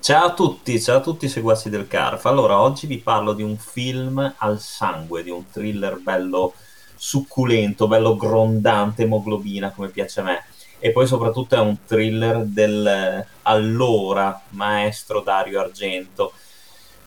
Ciao a tutti, ciao a tutti i seguaci del CARF. Allora, oggi vi parlo di un film al sangue, di un thriller bello succulento, bello grondante, hemoglobina, come piace a me. E poi soprattutto è un thriller del eh, allora maestro Dario Argento,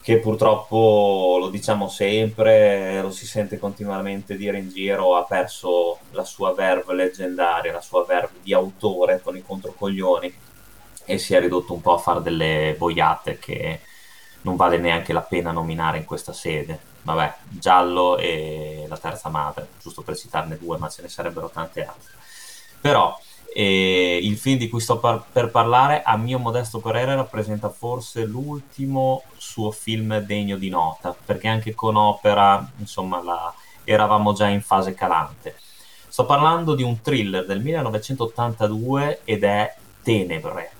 che purtroppo lo diciamo sempre, lo si sente continuamente dire in giro, ha perso la sua verve leggendaria, la sua verve di autore con i controcoglioni e si è ridotto un po' a fare delle boiate che non vale neanche la pena nominare in questa sede. Vabbè, Giallo e La Terza Madre, giusto per citarne due, ma ce ne sarebbero tante altre. Però eh, il film di cui sto par- per parlare, a mio modesto parere, rappresenta forse l'ultimo suo film degno di nota, perché anche con Opera, insomma, la... eravamo già in fase calante. Sto parlando di un thriller del 1982 ed è Tenebre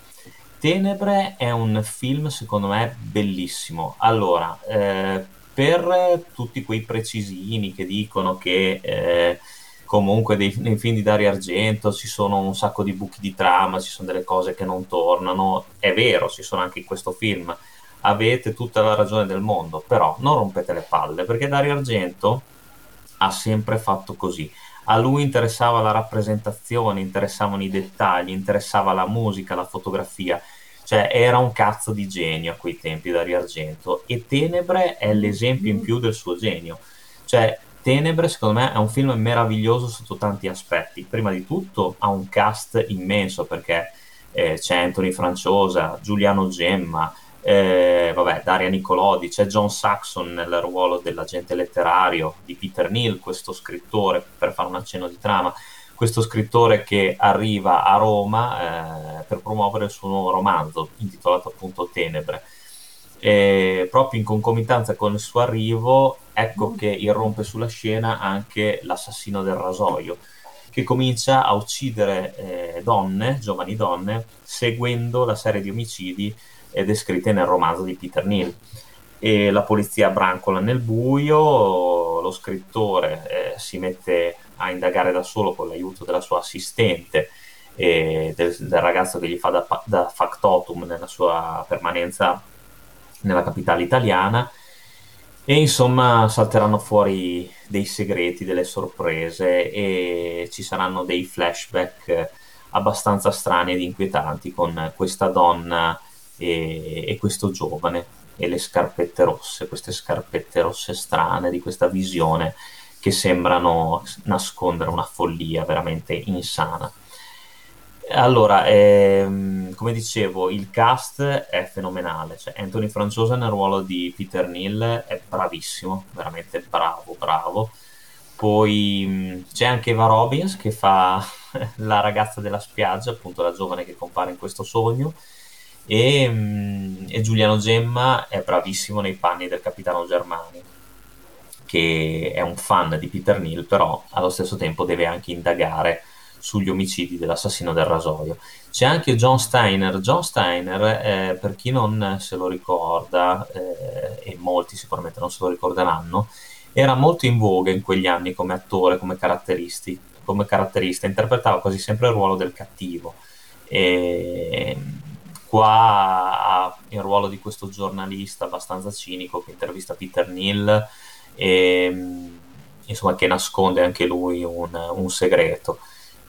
Tenebre è un film secondo me bellissimo. Allora, eh, per tutti quei precisini che dicono che eh, comunque dei, nei film di Dario Argento ci sono un sacco di buchi di trama, ci sono delle cose che non tornano, è vero, ci sono anche in questo film. Avete tutta la ragione del mondo, però non rompete le palle perché Dario Argento ha sempre fatto così. A lui interessava la rappresentazione, interessavano i dettagli, interessava la musica, la fotografia. Cioè, era un cazzo di genio a quei tempi Dario Argento e Tenebre è l'esempio in più del suo genio. Cioè, Tenebre, secondo me, è un film meraviglioso sotto tanti aspetti. Prima di tutto ha un cast immenso perché eh, c'è Anthony Franciosa, Giuliano Gemma, eh, vabbè, Daria Nicolodi, c'è John Saxon nel ruolo dell'agente letterario di Peter Neal, questo scrittore, per fare un accenno di trama, questo scrittore che arriva a Roma eh, per promuovere il suo nuovo romanzo, intitolato appunto Tenebre. E proprio in concomitanza con il suo arrivo, ecco che irrompe sulla scena anche l'assassino del rasoio, che comincia a uccidere eh, donne, giovani donne, seguendo la serie di omicidi descritte nel romanzo di Peter Neal. E la polizia brancola nel buio, lo scrittore eh, si mette a indagare da solo con l'aiuto della sua assistente e del, del ragazzo che gli fa da, da, factotum nella sua permanenza nella capitale italiana e insomma salteranno fuori dei segreti, delle sorprese e ci saranno dei flashback abbastanza strani ed inquietanti con questa donna e, e questo giovane e le scarpette rosse, queste scarpette rosse strane di questa visione che sembrano nascondere una follia veramente insana. Allora, ehm, come dicevo, il cast è fenomenale. Cioè, Anthony Franciosa nel ruolo di Peter Neal è bravissimo, veramente bravo, bravo. Poi c'è anche Eva Robbins che fa la ragazza della spiaggia, appunto la giovane che compare in questo sogno e, mm, e, Giuliano Gemma è bravissimo nei panni del capitano Germani che è un fan di Peter Neal però allo stesso tempo deve anche indagare sugli omicidi dell'assassino del rasoio. C'è anche John Steiner. John Steiner eh, per chi non se lo ricorda eh, e molti sicuramente non se lo ricorderanno era molto in voga in quegli anni come attore come, come caratterista. Interpretava quasi sempre il ruolo del cattivo. E qua ha il ruolo di questo giornalista abbastanza cinico che intervista Peter Neal e insomma che nasconde anche lui un, un segreto.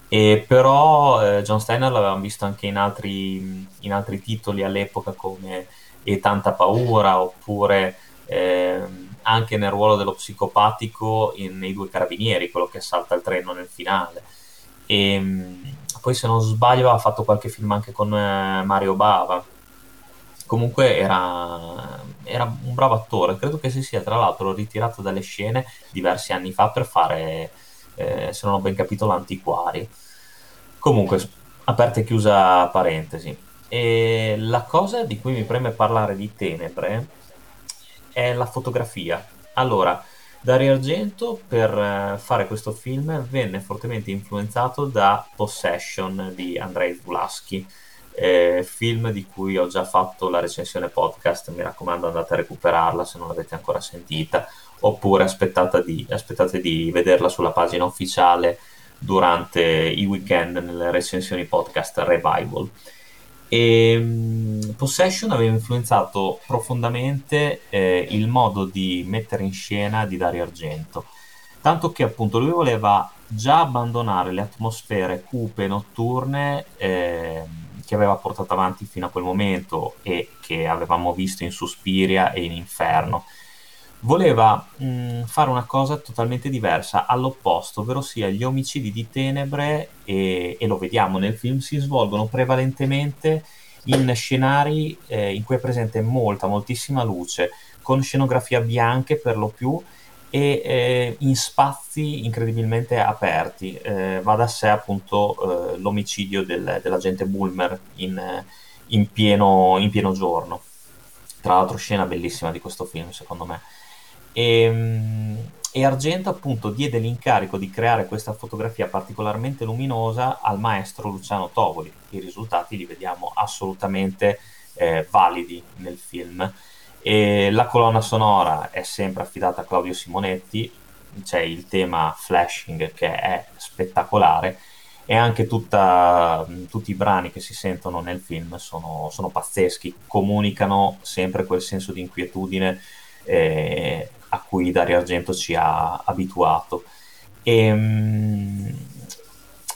E però eh, John Steiner l'avevamo visto anche in altri, in altri, titoli all'epoca come E tanta paura oppure eh, anche nel ruolo dello psicopatico in, nei due carabinieri, quello che salta il treno nel finale. E, poi se non sbaglio ha fatto qualche film anche con eh, Mario Bava. Comunque era, era, un bravo attore, credo che si sia tra l'altro ritirato dalle scene diversi anni fa per fare, eh, se non ho ben capito, l'antiquario. Comunque, aperta e chiusa parentesi. E la cosa di cui mi preme parlare di Tenebre è la fotografia. Allora, Dario Argento per eh, fare questo film venne fortemente influenzato da Possession di Andrei Zulaschi, eh, film di cui ho già fatto la recensione podcast, mi raccomando andate a recuperarla se non l'avete ancora sentita, oppure di, aspettate di vederla sulla pagina ufficiale durante i weekend nelle recensioni podcast Revival. E um, Possession aveva influenzato profondamente eh, il modo di mettere in scena di Dario Argento, tanto che appunto lui voleva già abbandonare le atmosfere cupe notturne eh, che aveva portato avanti fino a quel momento e che avevamo visto in Suspiria e in Inferno voleva mh, mm, fare una cosa totalmente diversa, all'opposto, ovvero sia gli omicidi di tenebre, e, e lo vediamo nel film, si svolgono prevalentemente in scenari eh, in cui è presente molta, moltissima luce, con scenografia bianche per lo più e eh, in spazi incredibilmente aperti. Eh, va da sé appunto eh, l'omicidio del, dell'agente Bulmer in, in, pieno, in pieno giorno. Tra l'altro scena bellissima di questo film secondo me. E, ehm, e, Argento appunto diede l'incarico di creare questa fotografia particolarmente luminosa al maestro Luciano Tovoli. I risultati li vediamo assolutamente eh, validi nel film. E la colonna sonora è sempre affidata a Claudio Simonetti, c'è il tema flashing che è spettacolare e anche tutta, tutti i brani che si sentono nel film sono, sono pazzeschi, comunicano sempre quel senso di inquietudine eh, a cui Dario Argento ci ha abituato. E, um,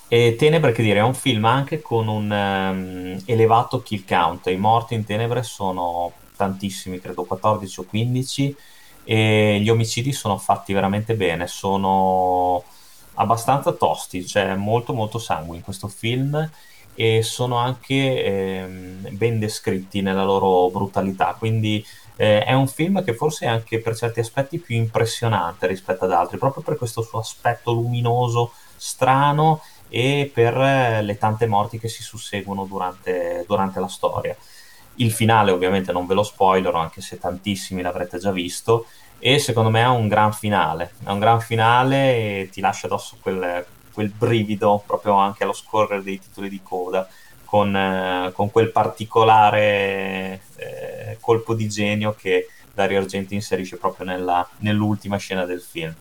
e Tenebre, che dire, è un film anche con un um, elevato kill count. I morti in Tenebre sono tantissimi, credo 14 o 15, e gli omicidi sono fatti veramente bene, sono abbastanza tosti, c'è molto molto sangue in questo film e sono anche eh, ben descritti nella loro brutalità, quindi eh, è un film che forse è anche per certi aspetti più impressionante rispetto ad altri, proprio per questo suo aspetto luminoso, strano e per eh, le tante morti che si susseguono durante, durante la storia. Il finale ovviamente non ve lo spoilerò, anche se tantissimi l'avrete già visto, e secondo me è un gran finale, è un gran finale e ti lascia addosso quel, quel brivido proprio anche allo scorrere dei titoli di coda con, eh, con quel particolare eh, colpo di genio che Dario Argento inserisce proprio nella, nell'ultima scena del film.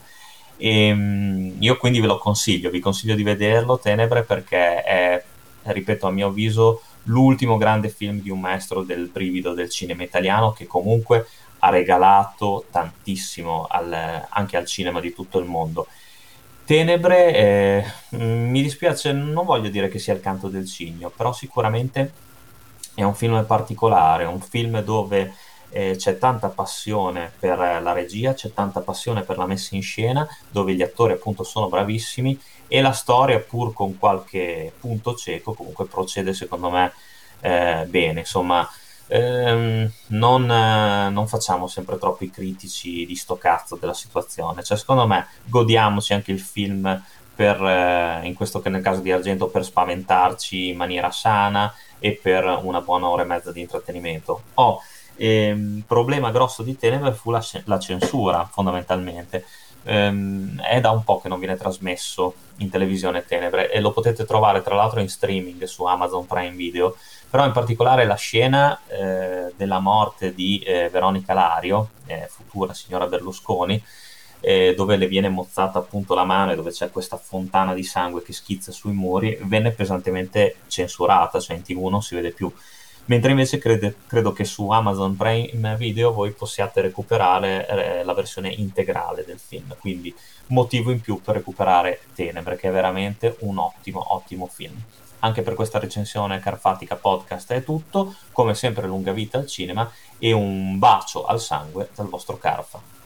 E, ehm, io quindi ve lo consiglio, vi consiglio di vederlo, Tenebre, perché è, ripeto, a mio avviso, l'ultimo grande film di un maestro del brivido del cinema italiano che comunque ha regalato tantissimo al, anche al cinema di tutto il mondo. Tenebre, eh, mi dispiace, non voglio dire che sia il canto del cigno, però sicuramente è un film particolare, un film dove eh, c'è tanta passione per la regia, c'è tanta passione per la messa in scena, dove gli attori appunto sono bravissimi e la storia, pur con qualche punto cieco, comunque procede secondo me eh, bene. Insomma, ehm, non, eh, non, facciamo sempre troppi critici di sto cazzo della situazione. Cioè, secondo me, godiamoci anche il film per, eh, in questo che nel caso di Argento, per spaventarci in maniera sana e per una buona ora e mezza di intrattenimento. Oh, ehm, problema grosso di Tenebre fu la, la censura, fondamentalmente. Ehm, è da un po' che non viene trasmesso in televisione Tenebre e lo potete trovare tra l'altro in streaming su Amazon Prime Video però in particolare la scena eh, della morte di eh, Veronica Lario, eh, futura signora Berlusconi, eh, dove le viene mozzata appunto la mano e dove c'è questa fontana di sangue che schizza sui muri, venne pesantemente censurata, cioè in tv non si vede più. Mentre invece crede, credo che su Amazon Prime Video voi possiate recuperare eh, la versione integrale del film, quindi motivo in più per recuperare Tenebre, che è veramente un ottimo, ottimo film. Anche per questa recensione Carfatica Podcast è tutto, come sempre lunga vita al cinema e un bacio al sangue dal vostro Carfa.